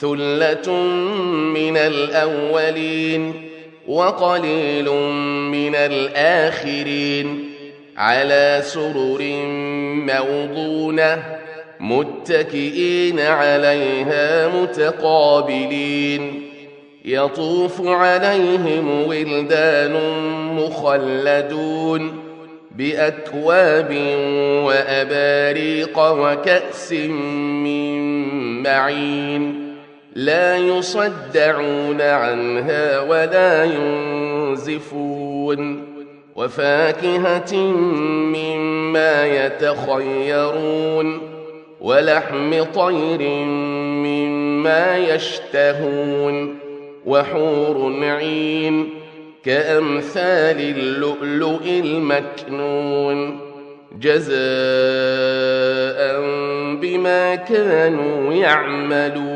ثلة من الأولين وقليل من الآخرين على سرر موضونة متكئين عليها متقابلين يطوف عليهم ولدان مخلدون بأكواب وأباريق وكأس من معين لا يصدعون عنها ولا ينزفون وفاكهة مما يتخيرون ولحم طير مما يشتهون وحور عين كأمثال اللؤلؤ المكنون جزاء بما كانوا يعملون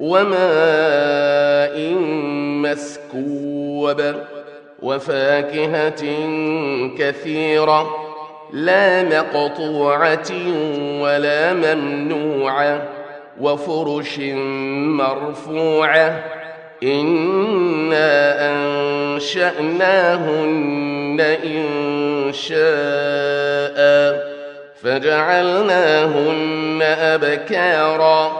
وماء مسكوب وفاكهة كثيرة لا مقطوعة ولا ممنوعة وفرش مرفوعة إنا أنشأناهن إن شاء فجعلناهن أبكارا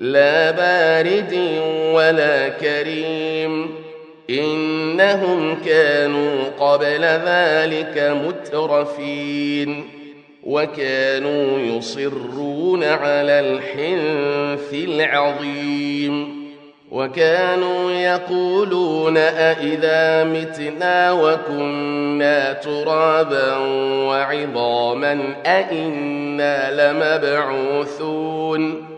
لا بارد ولا كريم. إنهم كانوا قبل ذلك مترفين. وكانوا يصرون على الحنث العظيم. وكانوا يقولون أئذا متنا وكنا ترابا وعظاما أئنا لمبعوثون.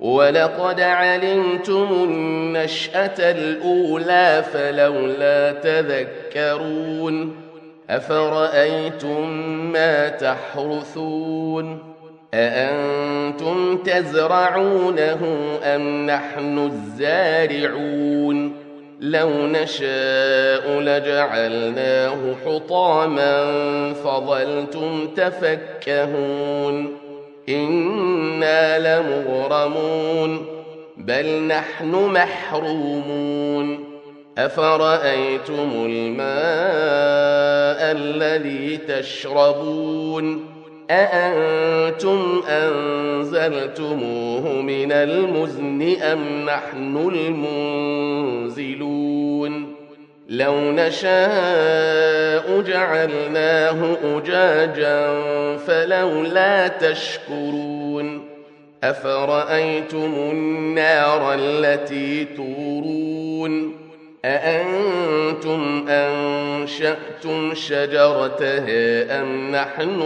ولقد علمتم النشأة الأولى فلولا تذكرون أفرأيتم ما تحرثون أأنتم تزرعونه أم نحن الزارعون لو نشاء لجعلناه حطاما فظلتم تفكهون إنا لمغرمون بل نحن محرومون أفرأيتم الماء الذي تشربون أأنتم أنزلتموه من المزن أم نحن المنزلون لو نشاء جعلناه أجاجا فلولا تشكرون أفرأيتم النار التي تورون أأنتم أنشأتم شجرتها أم نحن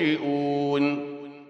المنشئون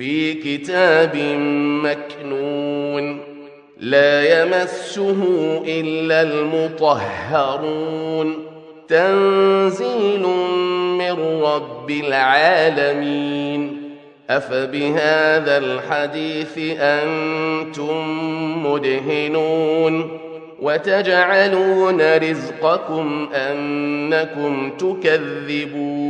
في كتاب مكنون لا يمسه إلا المطهرون تنزيل من رب العالمين أفبهذا الحديث أنتم مدهنون وتجعلون رزقكم أنكم تكذبون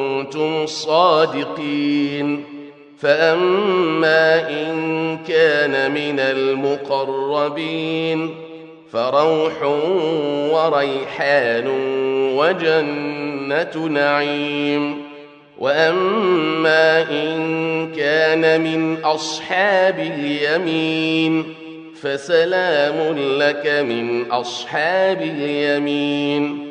صادقين. فأما إن كان من المقربين فروح وريحان وجنة نعيم. وأما إن كان من أصحاب اليمين فسلام لك من أصحاب اليمين.